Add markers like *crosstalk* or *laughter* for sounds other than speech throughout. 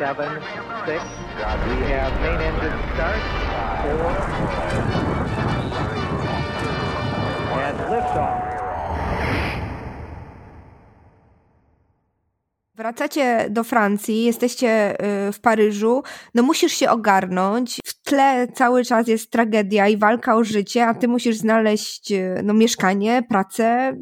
seven, six. We have main engine start. Four. And liftoff. Wracacie do Francji, jesteście y, w Paryżu, no musisz się ogarnąć. W tle cały czas jest tragedia i walka o życie, a ty musisz znaleźć y, no, mieszkanie, pracę.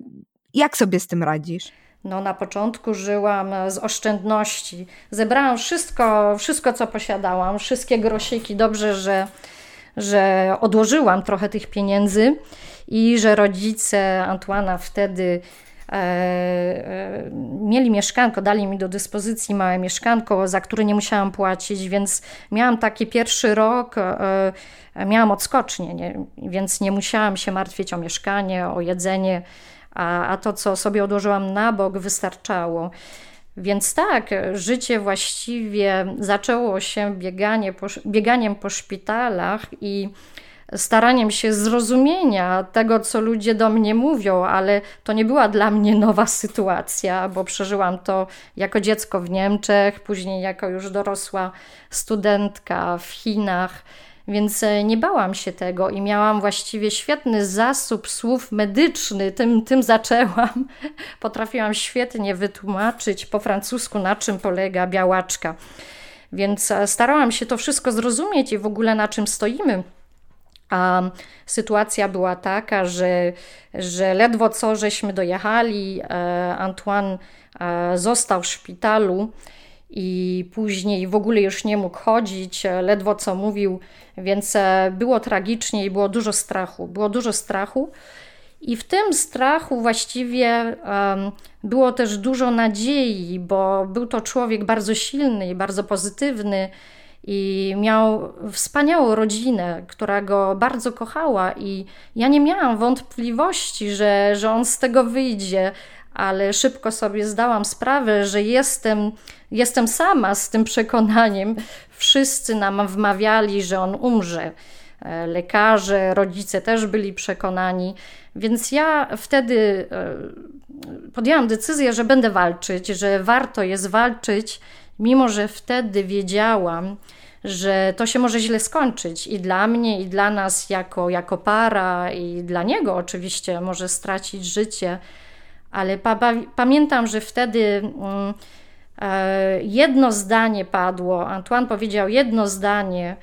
Jak sobie z tym radzisz? No, na początku żyłam z oszczędności. Zebrałam wszystko, wszystko co posiadałam, wszystkie grosiki. Dobrze, że, że odłożyłam trochę tych pieniędzy i że rodzice Antuana wtedy e, e, mieli mieszkanko, dali mi do dyspozycji małe mieszkanko, za które nie musiałam płacić, więc miałam taki pierwszy rok, e, miałam odskocznie, nie? więc nie musiałam się martwić o mieszkanie, o jedzenie a, a to, co sobie odłożyłam na bok, wystarczało. Więc tak, życie właściwie zaczęło się bieganie po, bieganiem po szpitalach i staraniem się zrozumienia tego, co ludzie do mnie mówią, ale to nie była dla mnie nowa sytuacja, bo przeżyłam to jako dziecko w Niemczech, później jako już dorosła studentka w Chinach. Więc e, nie bałam się tego i miałam właściwie świetny zasób słów medyczny. Tym, tym zaczęłam. *laughs* Potrafiłam świetnie wytłumaczyć po francusku, na czym polega białaczka. Więc e, starałam się to wszystko zrozumieć i w ogóle na czym stoimy. A sytuacja była taka, że, że ledwo co żeśmy dojechali, e, Antoine został w szpitalu i później w ogóle już nie mógł chodzić, ledwo co mówił, więc e, było tragicznie i było dużo strachu. Było dużo strachu. I w tym strachu właściwie um, było też dużo nadziei, bo był to człowiek bardzo silny i bardzo pozytywny i miał wspaniałą rodzinę, która go bardzo kochała, i ja nie miałam wątpliwości, że, że on z tego wyjdzie, ale szybko sobie zdałam sprawę, że jestem, jestem sama z tym przekonaniem. Wszyscy nam wmawiali, że on umrze. E, lekarze, rodzice też byli przekonani, więc ja wtedy e, podjęłam decyzję, że będę walczyć, że warto jest walczyć, mimo że wtedy wiedziałam, że to się może źle skończyć i dla mnie, i dla nas jako, jako para, i dla niego oczywiście może stracić życie ale pa pamiętam, że wtedy mm, e, jedno zdanie padło. Antoine powiedział jedno zdanie,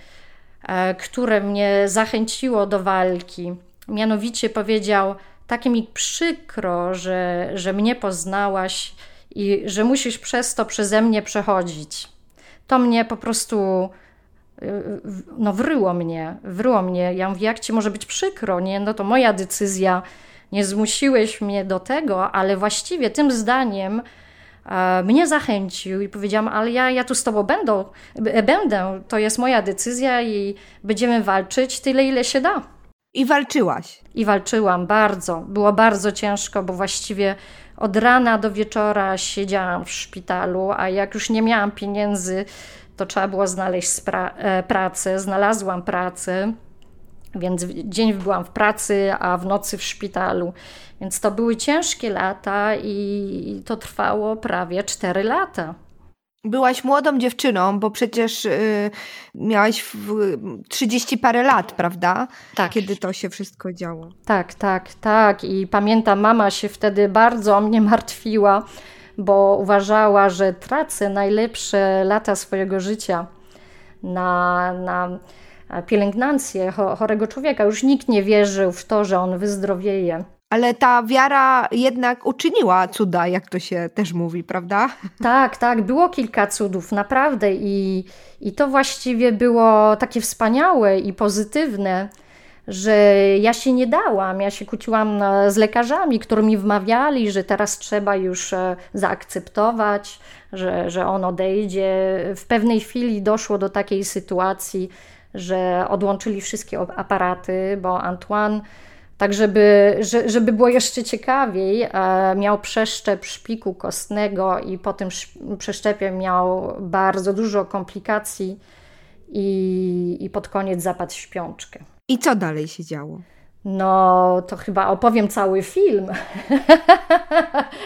e, które mnie zachęciło do walki. Mianowicie powiedział: Takie mi przykro, że, że mnie poznałaś i że musisz przez to przeze mnie przechodzić. To mnie po prostu e, no, wryło mnie, wryło mnie. Ja mówię, jak ci może być przykro, nie? No to moja decyzja nie zmusiłeś mnie do tego, ale właściwie tym zdaniem e, mnie zachęcił i powiedziałam, ale ja, ja tu z tobą będę, będę, to jest moja decyzja i będziemy walczyć tyle, ile się da. I walczyłaś. I walczyłam bardzo. Było bardzo ciężko, bo właściwie od rana do wieczora siedziałam w szpitalu, a jak już nie miałam pieniędzy, to trzeba było znaleźć e, pracę. Znalazłam pracę. Więc dzień byłam w pracy, a w nocy w szpitalu. Więc to były ciężkie lata i to trwało prawie 4 lata. Byłaś młodą dziewczyną, bo przecież y, miałaś w, 30 parę lat, prawda? Tak. Kiedy to się wszystko działo. Tak, tak, tak. I pamiętam, mama się wtedy bardzo o mnie martwiła, bo uważała, że tracę najlepsze lata swojego życia na, na pielęgnację chorego człowieka. Już nikt nie wierzył w to, że on wyzdrowieje. Ale ta wiara jednak uczyniła cuda, jak to się też mówi, prawda? Tak, tak, było kilka cudów, naprawdę. I, i to właściwie było takie wspaniałe i pozytywne, że ja się nie dałam. Ja się kłóciłam e, z lekarzami, którymi wmawiali, że teraz trzeba już e, zaakceptować, że, że on odejdzie. W pewnej chwili doszło do takiej sytuacji, że odłączyli wszystkie aparaty, bo Antoine, tak żeby, żeby było jeszcze ciekawiej, e, miał przeszczep szpiku kostnego i po tym przeszczepie miał bardzo dużo komplikacji i, i pod koniec zapadł w śpiączkę. I co dalej się działo? No, to chyba opowiem cały film.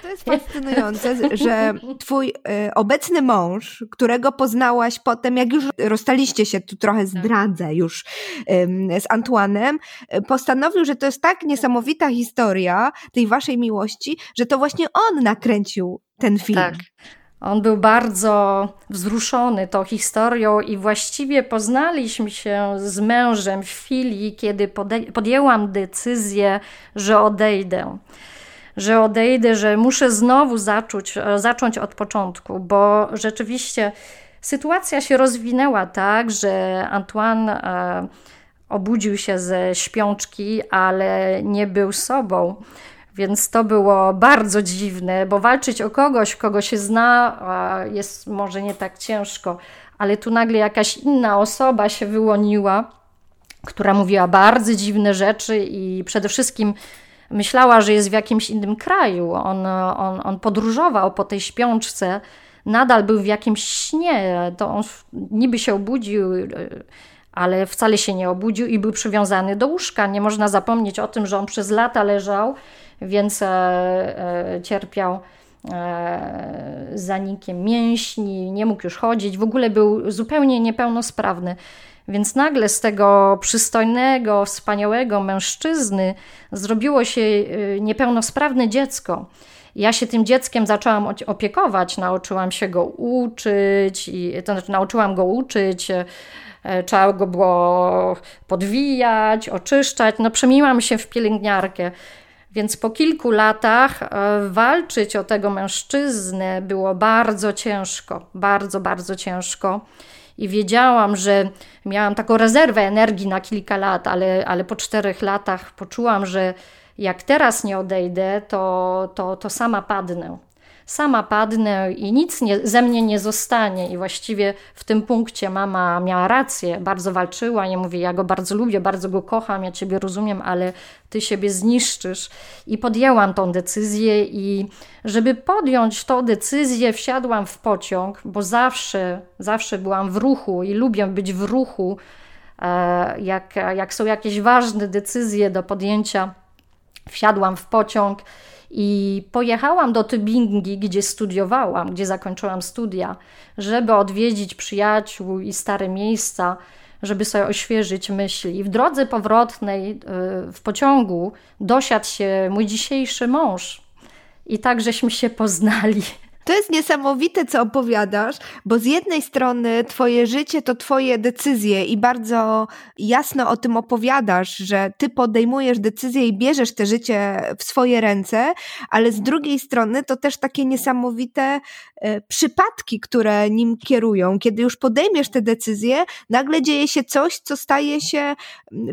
To jest fascynujące, że twój y, obecny mąż, którego poznałaś potem, jak już rozstaliście się, tu trochę tak. zdradzę już y, z Antoinem, y, postanowił, że to jest tak niesamowita historia tej waszej miłości, że to właśnie on nakręcił ten film. Tak. On był bardzo wzruszony tą historią i właściwie poznaliśmy się z mężem w chwili, kiedy podjęłam decyzję, że odejdę. Że odejdę, że muszę znowu zacząć, zacząć od początku, bo rzeczywiście sytuacja się rozwinęła tak, że Antoine e, obudził się ze śpiączki, ale nie był sobą. Więc to było bardzo dziwne, bo walczyć o kogoś, kogo się zna, jest może nie tak ciężko, ale tu nagle jakaś inna osoba się wyłoniła, która mówiła bardzo dziwne rzeczy i przede wszystkim myślała, że jest w jakimś innym kraju. On, on, on podróżował po tej śpiączce, nadal był w jakimś śnie. To on niby się obudził, ale wcale się nie obudził i był przywiązany do łóżka. Nie można zapomnieć o tym, że on przez lata leżał więc e, e, cierpiał e, zanikiem mięśni, nie mógł już chodzić, w ogóle był zupełnie niepełnosprawny. Więc nagle z tego przystojnego, wspaniałego mężczyzny zrobiło się niepełnosprawne dziecko. Ja się tym dzieckiem zaczęłam opiekować, nauczyłam się go uczyć, i, to znaczy nauczyłam go uczyć, trzeba go było podwijać, oczyszczać. No, przemieniłam się w pielęgniarkę. Więc po kilku latach e, walczyć o tego mężczyznę było bardzo ciężko, bardzo, bardzo ciężko. I wiedziałam, że miałam taką rezerwę energii na kilka lat, ale, ale po czterech latach poczułam, że jak teraz nie odejdę, to, to, to sama padnę sama padnę i nic nie, ze mnie nie zostanie. I właściwie w tym punkcie mama miała rację, bardzo walczyła. Nie mówię, ja go bardzo lubię, bardzo go kocham, ja ciebie rozumiem, ale ty siebie zniszczysz. I podjęłam tą decyzję, i żeby podjąć tą decyzję, wsiadłam w pociąg, bo zawsze, zawsze byłam w ruchu i lubię być w ruchu. E, jak, jak są jakieś ważne decyzje do podjęcia, wsiadłam w pociąg i pojechałam do Tybingi, gdzie studiowałam, gdzie zakończyłam studia, żeby odwiedzić przyjaciół i stare miejsca, żeby sobie oświeżyć myśli. I w drodze powrotnej y, w pociągu dosiadł się mój dzisiejszy mąż. I tak żeśmy się poznali. To jest niesamowite, co opowiadasz, bo z jednej strony Twoje życie to Twoje decyzje i bardzo jasno o tym opowiadasz, że Ty podejmujesz decyzje i bierzesz te życie w swoje ręce, ale z drugiej strony to też takie niesamowite e, przypadki, które nim kierują. Kiedy już podejmiesz te decyzje, nagle dzieje się coś, co staje się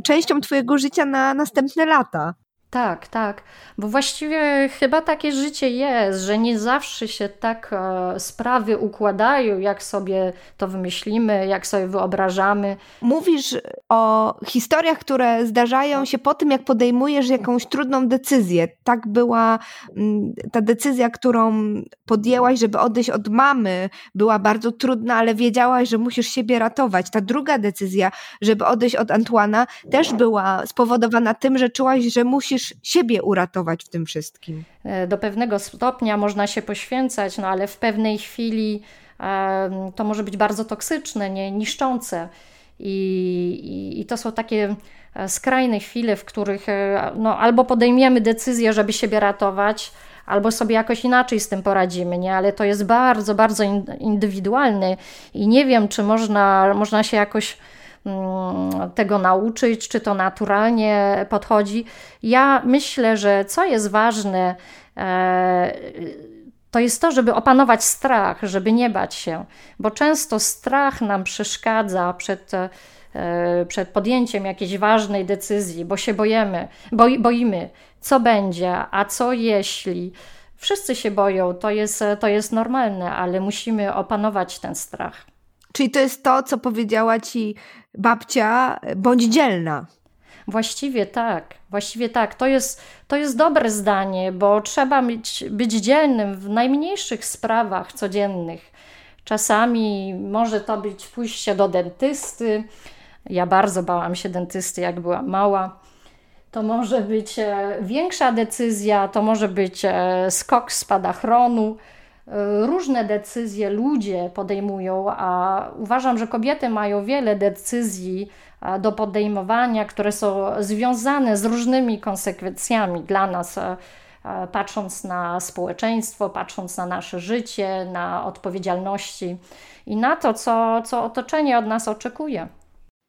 częścią Twojego życia na następne lata. Tak, tak, bo właściwie chyba takie życie jest, że nie zawsze się tak e, sprawy układają, jak sobie to wymyślimy, jak sobie wyobrażamy. Mówisz o historiach, które zdarzają się po tym, jak podejmujesz jakąś trudną decyzję. Tak była mm, ta decyzja, którą podjęłaś, żeby odejść od mamy, była bardzo trudna, ale wiedziałaś, że musisz siebie ratować. Ta druga decyzja, żeby odejść od Antuana, też była spowodowana tym, że czułaś, że musisz siebie uratować w tym wszystkim. E, do pewnego stopnia można się poświęcać, no ale w pewnej chwili to może być bardzo toksyczne, nie, niszczące. I, i, I, to są takie e, skrajne chwile, w których e, no, albo podejmiemy decyzję, żeby siebie ratować, albo sobie jakoś inaczej z tym poradzimy, nie? ale to jest bardzo, bardzo indywidualne i nie wiem, czy można, można się jakoś tego nauczyć, czy to naturalnie podchodzi. Ja myślę, że co jest ważne, e, to jest to, żeby opanować strach, żeby nie bać się, bo często strach nam przeszkadza przed, e, przed podjęciem jakiejś ważnej decyzji, bo się boimy, boi, boimy, co będzie, a co jeśli. Wszyscy się boją, to jest, to jest normalne, ale musimy opanować ten strach. Czyli to jest to, co powiedziała ci babcia, bądź dzielna. Właściwie tak, właściwie tak. To jest, to jest dobre zdanie, bo trzeba być, być dzielnym w najmniejszych sprawach codziennych. Czasami może to być pójście do dentysty. Ja bardzo bałam się dentysty, jak była mała to może być e, większa decyzja, to może być e, skok spadachronu. E, różne decyzje ludzie podejmują, a uważam, że kobiety mają wiele decyzji do podejmowania, które są związane z różnymi konsekwencjami dla nas, patrząc na społeczeństwo, patrząc na nasze życie, na odpowiedzialności i na to, co, co otoczenie od nas oczekuje.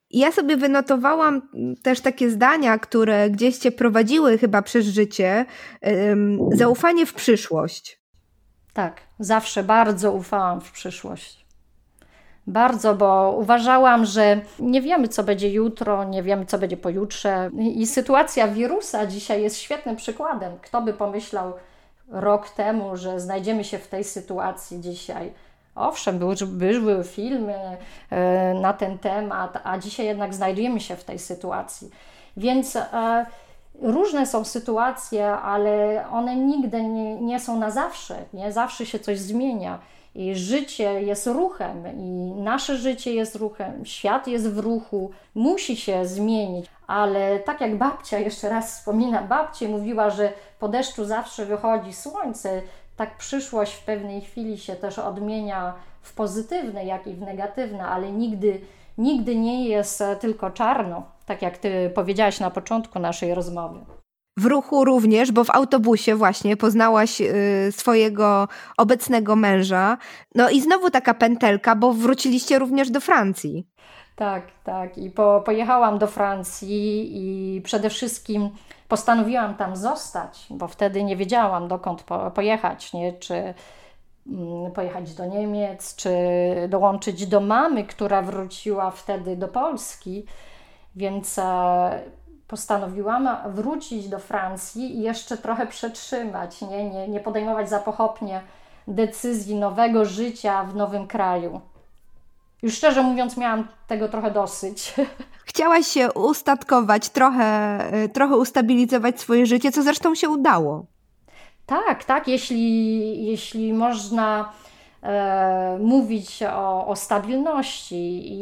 Ja sobie wynotowałam też takie zdania, które gdzieś cię prowadziły chyba przez życie. Zaufanie w przyszłość. Tak, zawsze bardzo ufałam w przyszłość. Bardzo, bo uważałam, że nie wiemy, co będzie jutro, nie wiemy, co będzie pojutrze. I sytuacja wirusa dzisiaj jest świetnym przykładem. Kto by pomyślał rok temu, że znajdziemy się w tej sytuacji dzisiaj? Owszem, były, były filmy e, na ten temat, a dzisiaj jednak znajdujemy się w tej sytuacji. Więc e, różne są sytuacje, ale one nigdy nie, nie są na zawsze. Nie zawsze się coś zmienia. I życie jest ruchem, i nasze życie jest ruchem, świat jest w ruchu, musi się zmienić. Ale tak jak babcia, jeszcze raz wspominam, babcia mówiła, że po deszczu zawsze wychodzi słońce, tak przyszłość w pewnej chwili się też odmienia w pozytywne, jak i w negatywne, ale nigdy, nigdy nie jest tylko czarno, tak jak Ty powiedziałaś na początku naszej rozmowy. W ruchu również, bo w autobusie właśnie poznałaś y, swojego obecnego męża. No i znowu taka pętelka, bo wróciliście również do Francji. Tak, tak. I po, pojechałam do Francji i przede wszystkim postanowiłam tam zostać, bo wtedy nie wiedziałam dokąd po, pojechać, nie? czy mm, pojechać do Niemiec, czy dołączyć do mamy, która wróciła wtedy do Polski. Więc e, postanowiłam wrócić do Francji i jeszcze trochę przetrzymać, nie, nie, nie podejmować za pochopnie decyzji nowego życia w nowym kraju. Już szczerze mówiąc, miałam tego trochę dosyć. *laughs* Chciałaś się ustatkować, trochę, y, trochę ustabilizować swoje życie, co zresztą się udało. Tak, tak, jeśli, jeśli można e, mówić o, o stabilności. I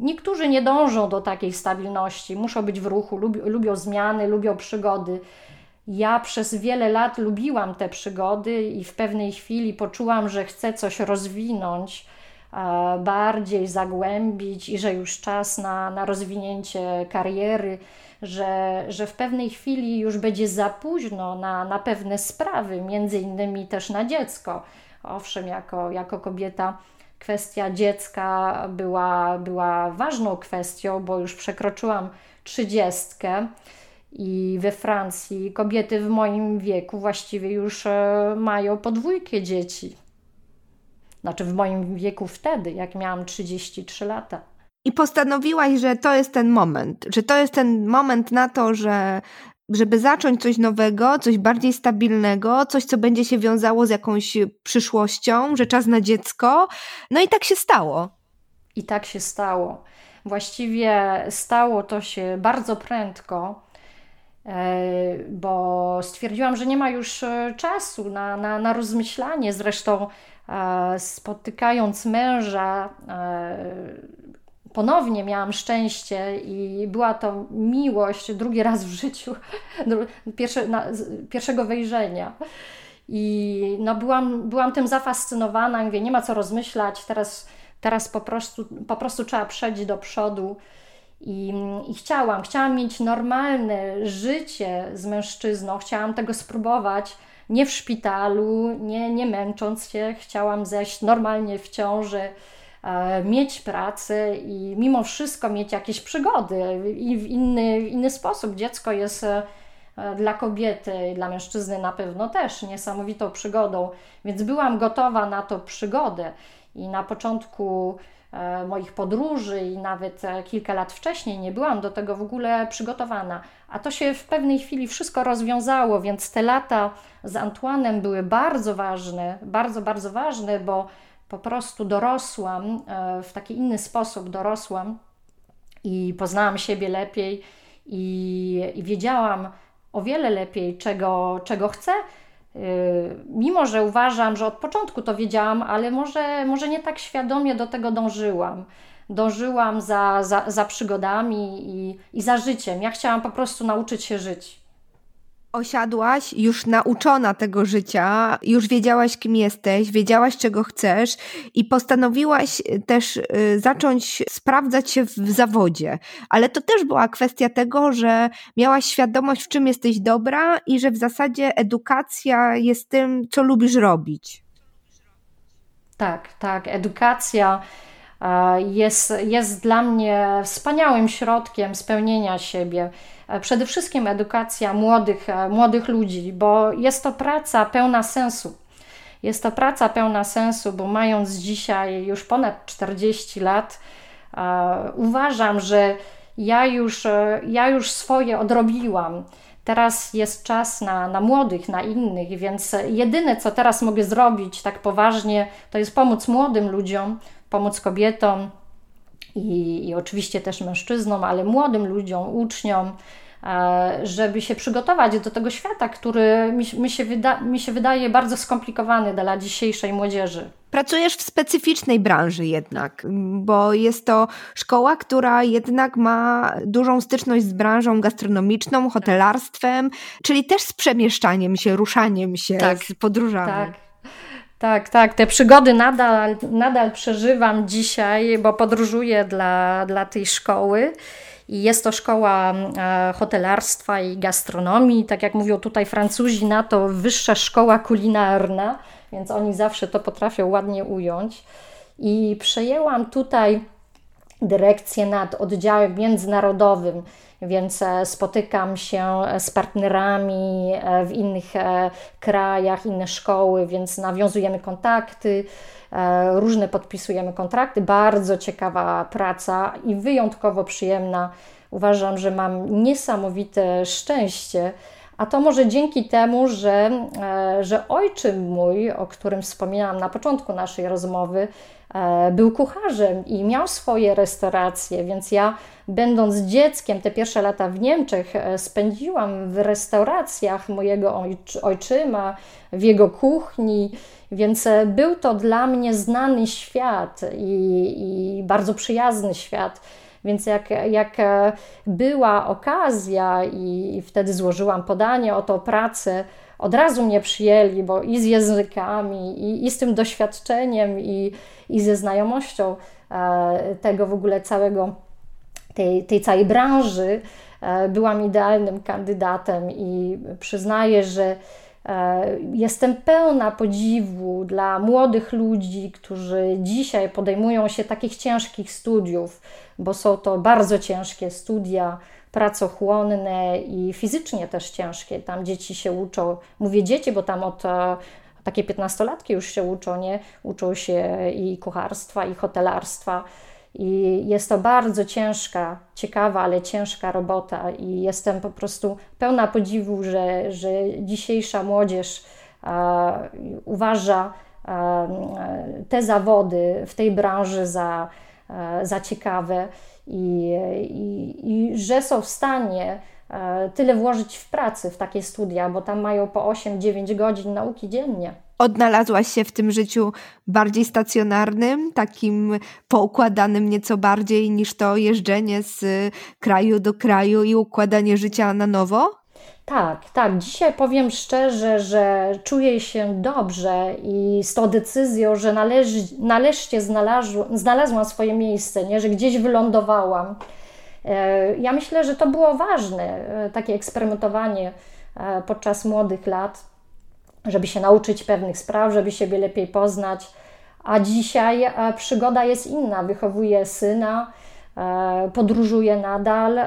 niektórzy nie dążą do takiej stabilności, muszą być w ruchu, lubią, lubią zmiany, lubią przygody. Ja przez wiele lat lubiłam te przygody i w pewnej chwili poczułam, że chcę coś rozwinąć bardziej zagłębić i że już czas na, na rozwinięcie kariery, że, że w pewnej chwili już będzie za późno na, na pewne sprawy, między innymi też na dziecko. Owszem, jako, jako kobieta kwestia dziecka była, była ważną kwestią, bo już przekroczyłam trzydziestkę i we Francji kobiety w moim wieku właściwie już e, mają podwójkie dzieci. Znaczy w moim wieku wtedy, jak miałam 33 lata. I postanowiłaś, że to jest ten moment, że to jest ten moment na to, że żeby zacząć coś nowego, coś bardziej stabilnego, coś, co będzie się wiązało z jakąś przyszłością, że czas na dziecko. No i tak się stało. I tak się stało. Właściwie stało to się bardzo prędko, e, bo stwierdziłam, że nie ma już e, czasu na, na, na rozmyślanie. Zresztą spotykając męża, e, ponownie miałam szczęście i była to miłość drugi raz w życiu, *laughs* pierwsze, na, pierwszego wejrzenia. I no byłam, byłam tym zafascynowana, mówię, nie ma co rozmyślać, teraz, teraz po, prostu, po prostu trzeba przejść do przodu. I, I chciałam, chciałam mieć normalne życie z mężczyzną, chciałam tego spróbować nie w szpitalu, nie, nie męcząc się, chciałam zejść normalnie w ciąży, mieć pracę i mimo wszystko mieć jakieś przygody i w inny, w inny sposób. Dziecko jest e, dla kobiety i dla mężczyzny na pewno też niesamowitą przygodą, więc byłam gotowa na to przygodę i na początku E, moich podróży i nawet e, kilka lat wcześniej nie byłam do tego w ogóle przygotowana. A to się w pewnej chwili wszystko rozwiązało, więc te lata z Antoinem były bardzo ważne, bardzo, bardzo ważne, bo po prostu dorosłam e, w taki inny sposób, dorosłam i poznałam siebie lepiej i, i wiedziałam o wiele lepiej, czego, czego chcę Yy, mimo, że uważam, że od początku to wiedziałam, ale może, może nie tak świadomie do tego dążyłam. dążyłam za, za, za przygodami i, i za życiem. Ja chciałam po prostu nauczyć się żyć. Osiadłaś już nauczona tego życia, już wiedziałaś, kim jesteś, wiedziałaś, czego chcesz i postanowiłaś też y, zacząć sprawdzać się w zawodzie. Ale to też była kwestia tego, że miałaś świadomość, w czym jesteś dobra i że w zasadzie edukacja jest tym, co lubisz robić. Tak, tak. Edukacja jest, jest dla mnie wspaniałym środkiem spełnienia siebie. E, przede wszystkim edukacja młodych, e, młodych ludzi, bo jest to praca pełna sensu. Jest to praca pełna sensu, bo mając dzisiaj już ponad 40 lat, uważam, że ja już, ja już swoje odrobiłam. Teraz jest czas na, na młodych, na innych, więc jedyne, co teraz mogę zrobić tak poważnie, to jest pomóc młodym ludziom, pomóc kobietom i, i oczywiście też mężczyznom, ale młodym ludziom, uczniom, e, żeby się przygotować do tego świata, który mi, mi, się, wyda, mi się wydaje bardzo skomplikowany dla dzisiejszej młodzieży. Pracujesz w specyficznej branży jednak, bo jest to szkoła, która jednak ma dużą styczność z branżą gastronomiczną, hotelarstwem, czyli też z przemieszczaniem się, ruszaniem się, tak, z podróżami. Tak. Tak, tak. Te przygody nadal, nadal przeżywam dzisiaj, bo podróżuję dla, dla tej szkoły. I jest to szkoła e, hotelarstwa i gastronomii. Tak jak mówią tutaj Francuzi, na to wyższa szkoła kulinarna więc oni zawsze to potrafią ładnie ująć. I przejęłam tutaj dyrekcję nad oddziałem międzynarodowym, więc e, spotykam się z partnerami e, w innych e, krajach, inne szkoły, więc nawiązujemy kontakty, różne podpisujemy kontrakty. Bardzo ciekawa praca i wyjątkowo przyjemna. Uważam, że mam niesamowite szczęście a to może dzięki temu, że, e, że ojczym mój, o którym wspominałam na początku naszej rozmowy, e, był kucharzem i miał swoje restauracje, więc ja, będąc dzieckiem, te pierwsze lata w Niemczech e, spędziłam w restauracjach mojego ojczyma, w jego kuchni, więc był to dla mnie znany świat i, i bardzo przyjazny świat. Więc jak, jak e, była okazja i wtedy złożyłam podanie o tą pracę, od razu mnie przyjęli, bo i z językami, i, i z tym doświadczeniem, i, i ze znajomością e, tego w ogóle całego, tej, tej całej branży, e, byłam idealnym kandydatem i przyznaję, że Jestem pełna podziwu dla młodych ludzi, którzy dzisiaj podejmują się takich ciężkich studiów, bo są to bardzo ciężkie studia, pracochłonne i fizycznie też ciężkie. Tam dzieci się uczą, mówię dzieci, bo tam od e, takie piętnastolatki już się uczą, nie? Uczą się i kucharstwa, i hotelarstwa. I jest to bardzo ciężka, ciekawa, ale ciężka robota, i jestem po prostu pełna podziwu, że, że dzisiejsza młodzież e, uważa e, te zawody w tej branży za za ciekawe i, i, i że są w stanie e, tyle włożyć w pracy w takie studia, bo tam mają po 8-9 godzin nauki dziennie. Odnalazłaś się w tym życiu bardziej stacjonarnym, takim poukładanym nieco bardziej niż to jeżdżenie z kraju do kraju i układanie życia na nowo? Tak, tak. Dzisiaj powiem szczerze, że czuję się dobrze i z tą decyzją, że należy, nareszcie znalazłam, swoje miejsce, nie? że gdzieś wylądowałam. E, ja myślę, że to było ważne, e, takie eksperymentowanie e, podczas młodych lat, żeby się nauczyć pewnych spraw, żeby siebie lepiej poznać. A dzisiaj przygoda jest inna. Wychowuję syna, podróżuję nadal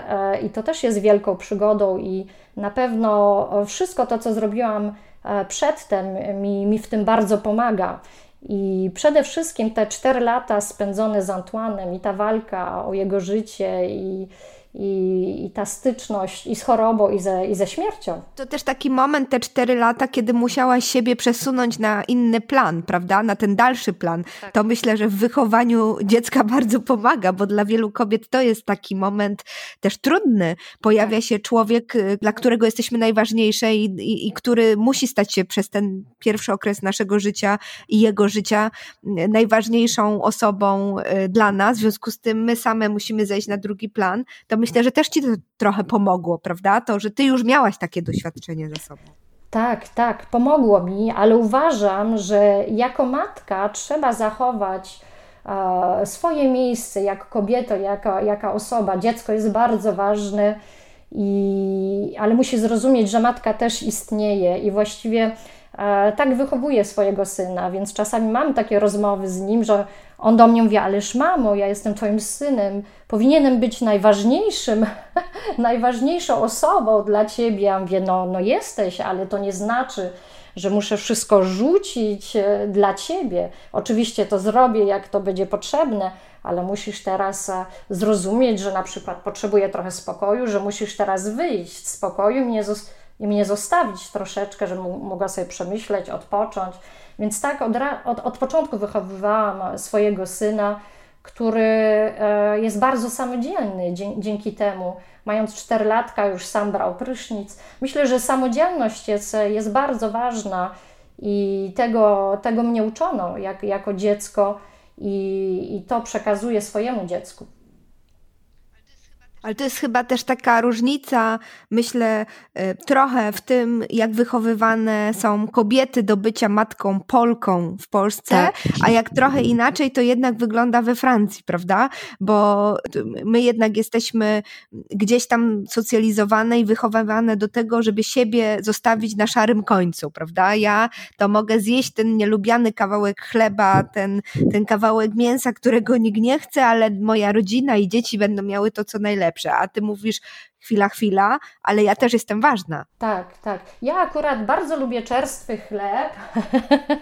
i to też jest wielką przygodą i na pewno wszystko to, co zrobiłam e, przedtem, mi, mi w tym bardzo pomaga. I przede wszystkim te cztery lata spędzone z Antoinem i ta walka o jego życie i, i, i ta styczność i z chorobą, i ze, i ze śmiercią. To też taki moment, te cztery lata, kiedy musiałaś siebie przesunąć na inny plan, prawda? Na ten dalszy plan. Tak. To myślę, że w wychowaniu dziecka *laughs* bardzo pomaga, bo dla wielu kobiet to jest taki moment też trudny. Pojawia tak. się człowiek, y, dla którego jesteśmy najważniejsze i, i, i który musi stać się przez ten pierwszy okres naszego życia i jego życia y, najważniejszą osobą y, dla nas. W związku z tym my same musimy zejść na drugi plan. To myślę, że też ci to trochę pomogło, prawda? To, że ty już miałaś takie doświadczenie ze sobą. Tak, tak, pomogło mi, ale uważam, że jako matka trzeba zachować e, swoje miejsce jako kobieta, jako, jako osoba. Dziecko jest bardzo ważne, i, ale musi zrozumieć, że matka też istnieje i właściwie tak wychowuje swojego syna, więc czasami mam takie rozmowy z nim, że on do mnie mówi, ależ mamo, ja jestem twoim synem, powinienem być najważniejszym, *laughs* najważniejszą osobą dla ciebie. Ja mówię, no, no jesteś, ale to nie znaczy, że muszę wszystko rzucić e, dla ciebie. Oczywiście to zrobię, jak to będzie potrzebne, ale musisz teraz e, zrozumieć, że na przykład potrzebuję trochę spokoju, że musisz teraz wyjść z spokoju i mnie, i mnie zostawić troszeczkę, żeby mogła sobie przemyśleć, odpocząć. Więc tak od, od, od początku wychowywałam swojego syna, który e, jest bardzo samodzielny dzięki temu. Mając 4 latka już sam brał prysznic. Myślę, że samodzielność jest, jest bardzo ważna i tego, tego mnie uczono jak, jako dziecko i, i to przekazuję swojemu dziecku. Ale to jest chyba też taka różnica, myślę, y, trochę w tym, jak wychowywane są kobiety do bycia matką Polką w Polsce, tak. a jak trochę inaczej to jednak wygląda we Francji, prawda? Bo my jednak jesteśmy gdzieś tam socjalizowane i wychowywane do tego, żeby siebie zostawić na szarym końcu, prawda? Ja to mogę zjeść ten nielubiany kawałek chleba, ten, ten kawałek mięsa, którego nikt nie chce, ale moja rodzina i dzieci będą miały to, co najlepsze lepsze, a ty mówisz chwila, chwila, ale ja też jestem ważna. Tak, tak. Ja akurat bardzo lubię czerstwy chleb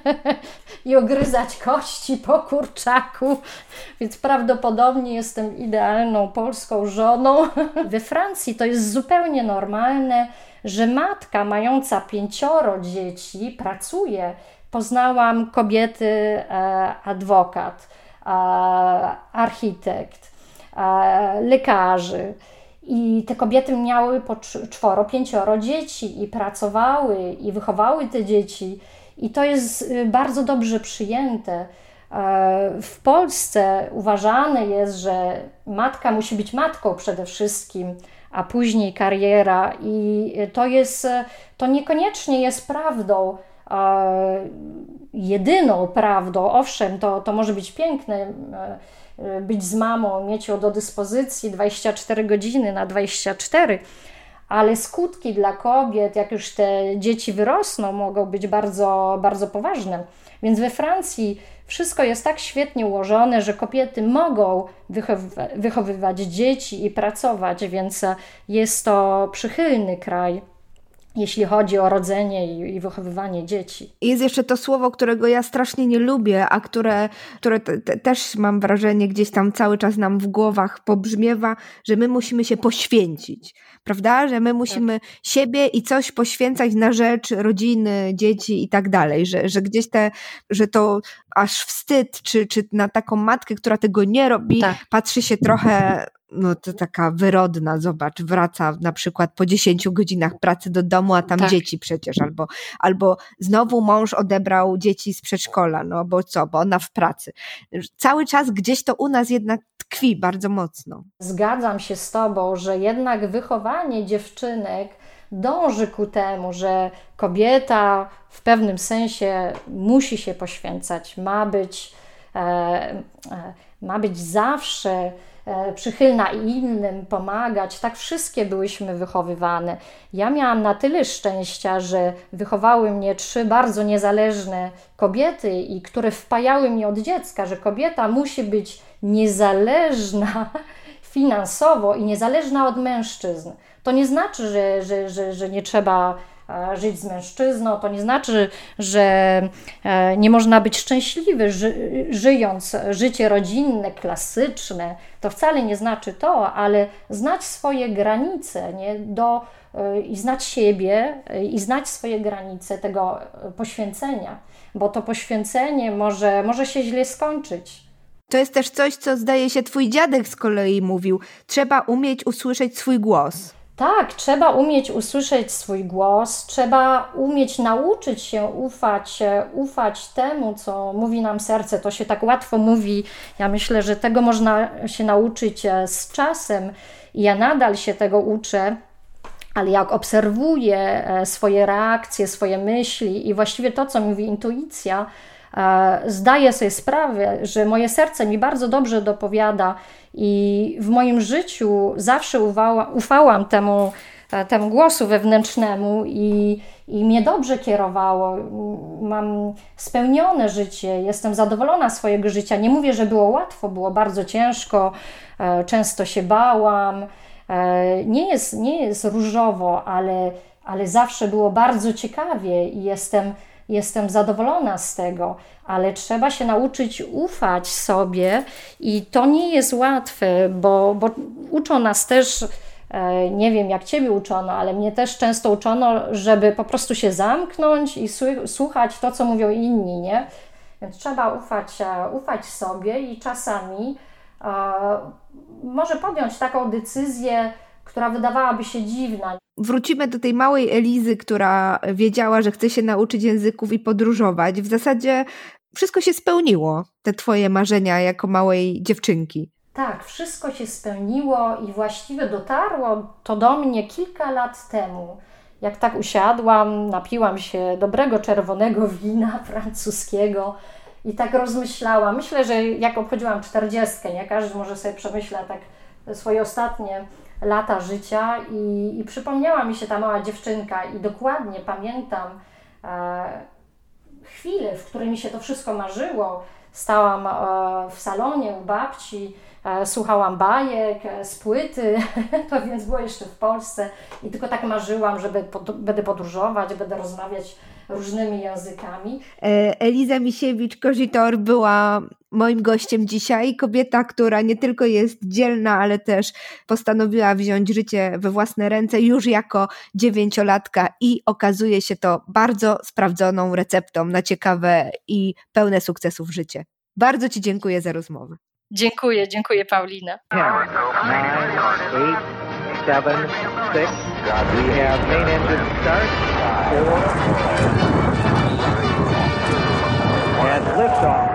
*laughs* i ogryzać kości po kurczaku, więc prawdopodobnie jestem idealną polską żoną. We Francji to jest zupełnie normalne, że matka mająca pięcioro dzieci pracuje. Poznałam kobiety, e, adwokat, e, architekt, lekarzy. I te kobiety miały po czworo, pięcioro dzieci i pracowały i wychowały te dzieci. I to jest y, bardzo dobrze przyjęte. E, w Polsce uważane jest, że matka musi być matką przede wszystkim, a później kariera, i to jest, to niekoniecznie jest prawdą, e, jedyną prawdą. Owszem, to, to może być piękne Y, być z mamą, mieć ją do dyspozycji 24 godziny na 24, ale skutki dla kobiet, jak już te dzieci wyrosną, mogą być bardzo, bardzo poważne. Więc we Francji wszystko jest tak świetnie ułożone, że kobiety mogą wychowywać dzieci i pracować, więc jest to przychylny kraj jeśli chodzi o rodzenie i, wychowywanie dzieci. Jest jeszcze to słowo, którego ja strasznie nie lubię, a które, które też mam wrażenie gdzieś tam cały czas nam w głowach pobrzmiewa, że my musimy się poświęcić, prawda? Że my musimy tak. siebie i coś poświęcać na rzecz rodziny, dzieci i tak dalej, że, że gdzieś te, że to aż wstyd, czy, czy na taką matkę, która tego nie robi, tak. patrzy się trochę no to taka wyrodna, zobacz, wraca na przykład po 10 godzinach pracy do domu, a tam tak. dzieci przecież, albo, albo znowu mąż odebrał dzieci z przedszkola, no bo co, bo ona w pracy. Cały czas gdzieś to u nas jednak tkwi bardzo mocno. Zgadzam się z Tobą, że jednak wychowanie dziewczynek dąży ku temu, że kobieta w pewnym sensie musi się poświęcać, ma być, e, e, ma być zawsze E, przychylna innym, pomagać. Tak wszystkie byłyśmy wychowywane. Ja miałam na tyle szczęścia, że wychowały mnie trzy bardzo niezależne kobiety i które wpajały mi od dziecka, że kobieta musi być niezależna *laughs* finansowo i niezależna od mężczyzn. To nie znaczy, że, że, że, że nie trzeba żyć z mężczyzną. To nie znaczy, że e, nie można być szczęśliwy, ży, żyjąc życie rodzinne, klasyczne. To wcale nie znaczy to, ale znać swoje granice nie? Do, i znać siebie i znać swoje granice tego poświęcenia, bo to poświęcenie może, może się źle skończyć. To jest też coś, co zdaje się twój dziadek z kolei mówił. Trzeba umieć usłyszeć swój głos. Tak, trzeba umieć usłyszeć swój głos, trzeba umieć nauczyć się ufać, ufać temu, co mówi nam serce. To się tak łatwo mówi. Ja myślę, że tego można się nauczyć e, z czasem ja nadal się tego uczę. Ale jak obserwuję e, swoje reakcje, swoje myśli i właściwie to, co mówi intuicja, e, zdaję sobie sprawę, że moje serce mi bardzo dobrze dopowiada i w moim życiu zawsze ufała, ufałam temu, e, temu głosu wewnętrznemu i, i mnie dobrze kierowało. Mam spełnione życie, jestem zadowolona swojego życia. Nie mówię, że było łatwo, było bardzo ciężko, często się bałam E, nie jest, nie jest różowo, ale, ale zawsze było bardzo ciekawie i jestem, jestem zadowolona z tego, ale trzeba się nauczyć ufać sobie i to nie jest łatwe, bo, bo uczą nas też. E, nie wiem, jak Ciebie uczono, ale mnie też często uczono, żeby po prostu się zamknąć i słuchać to, co mówią inni, nie? Więc trzeba ufać, e, ufać sobie i czasami może podjąć taką decyzję, która wydawałaby się dziwna. Wrócimy do tej małej Elizy, która wiedziała, że chce się nauczyć języków i podróżować. W zasadzie wszystko się spełniło, te Twoje marzenia jako małej dziewczynki. Tak, wszystko się spełniło i właściwie dotarło to do mnie kilka lat temu. Jak tak usiadłam, napiłam się dobrego czerwonego wina *laughs* francuskiego i tak rozmyślałam. Myślę, że jak obchodziłam czterdziestkę, nie każdy może sobie przemyśleć tak swoje ostatnie lata życia i, i przypomniała mi się ta mała dziewczynka i dokładnie pamiętam e, chwilę, w której mi się to wszystko marzyło. Stałam e, w salonie u babci, e, słuchałam bajek e, z płyty, *laughs* to więc było jeszcze w Polsce i tylko tak marzyłam, że będę podróżować, będę rozmawiać różnymi językami. E, Eliza Misiewicz-Kozitor była moim gościem dzisiaj. Kobieta, która nie tylko jest dzielna, ale też postanowiła wziąć życie we własne ręce już jako dziewięciolatka i okazuje się to bardzo sprawdzoną receptą na ciekawe i pełne sukcesów życie. Bardzo Ci dziękuję za rozmowę. Dziękuję, dziękuję Paulina. seven, six. We have main engine start, four, and liftoff.